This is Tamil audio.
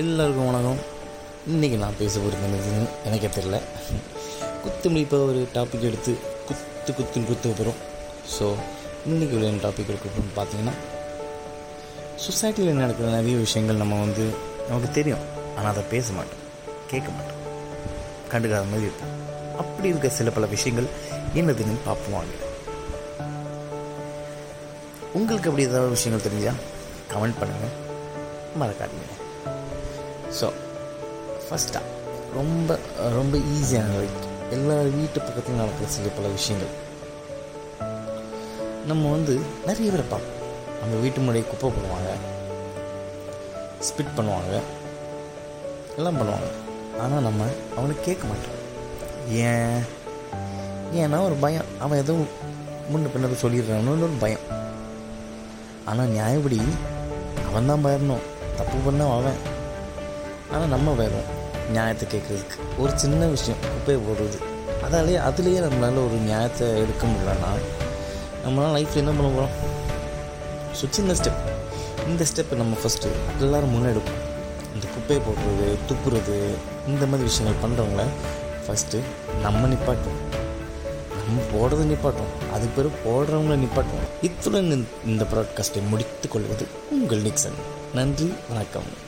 எல்லாருக்கும் வணக்கம். இன்றைக்கி நான் பேச போகிறேன் எனக்கே தெரில குத்து இப்போ ஒரு டாபிக் எடுத்து குத்து குத்துன்னு குத்து போகிறோம் ஸோ இன்றைக்கி உள்ள டாபிக் இருக்குன்னு பார்த்தீங்கன்னா சொசைட்டியில் நடக்கிற நிறைய விஷயங்கள் நம்ம வந்து நமக்கு தெரியும். ஆனால் அதை பேச மாட்டோம். கேட்க மாட்டோம். கண்டுக்காத மாதிரி இருக்கும் அப்படி இருக்க சில பல விஷயங்கள் என்னதுன்னு பார்ப்போம் உங்களுக்கு அப்படி ஏதாவது விஷயங்கள் தெரிஞ்சால் கமெண்ட் பண்ணுங்கள் மறக்காதீங்க. ஸோ ஃபஸ்ட்டாக ரொம்ப ரொம்ப ஈஸியான லைக் எல்லா வீட்டு பக்கத்துலையும் நடக்கிற சில பல விஷயங்கள். நம்ம வந்து நிறைய பேர் பார்ப்போம். நம்ம வீட்டு முன்னாடி குப்பை பண்ணுவாங்க ஸ்பிட் பண்ணுவாங்க எல்லாம் பண்ணுவாங்க. ஆனால் நம்ம அவனை கேட்க மாட்டோம். ஏன்? ஏன்னா ஒரு பயம். அவன் எதுவும் முன்ன பின்னது சொல்லிடுறான்னு ஒரு பயம். ஆனால் நியாயப்படி அவன் தான் தப்பு பண்ண அவன். ஆனால் நம்ம பயரும் நியாயத்தை கேட்குறதுக்கு. ஒரு சின்ன விஷயம் குப்பையை போடுறது. அதாலேயே அதுலேயே நம்மளால் ஒரு நியாயத்தை எடுக்க முடியலன்னா நம்மளால் லைஃப்பில் என்ன பண்ண போகிறோம் ஸோ சின்ன ஸ்டெப் இந்த ஸ்டெப்பை நம்ம ஃபஸ்ட்டு எல்லோரும் முன்னெடுப்போம். இந்த குப்பையை போடுறது துப்புறது இந்த மாதிரி விஷயங்கள் பண்ணுறவங்கள ஃபஸ்ட்டு நம்ம நிப்பாட்டும் நம்ம போடுறதை நிப்பாட்டும். அதுக்கு பிறகு போடுறவங்கள நிப்பாட்டும். இத்துடன் இந்த ப்ராட்காஸ்ட்டை முடித்துக் கொள்வது உங்கள் நிக்சன் நன்றி வணக்கம்.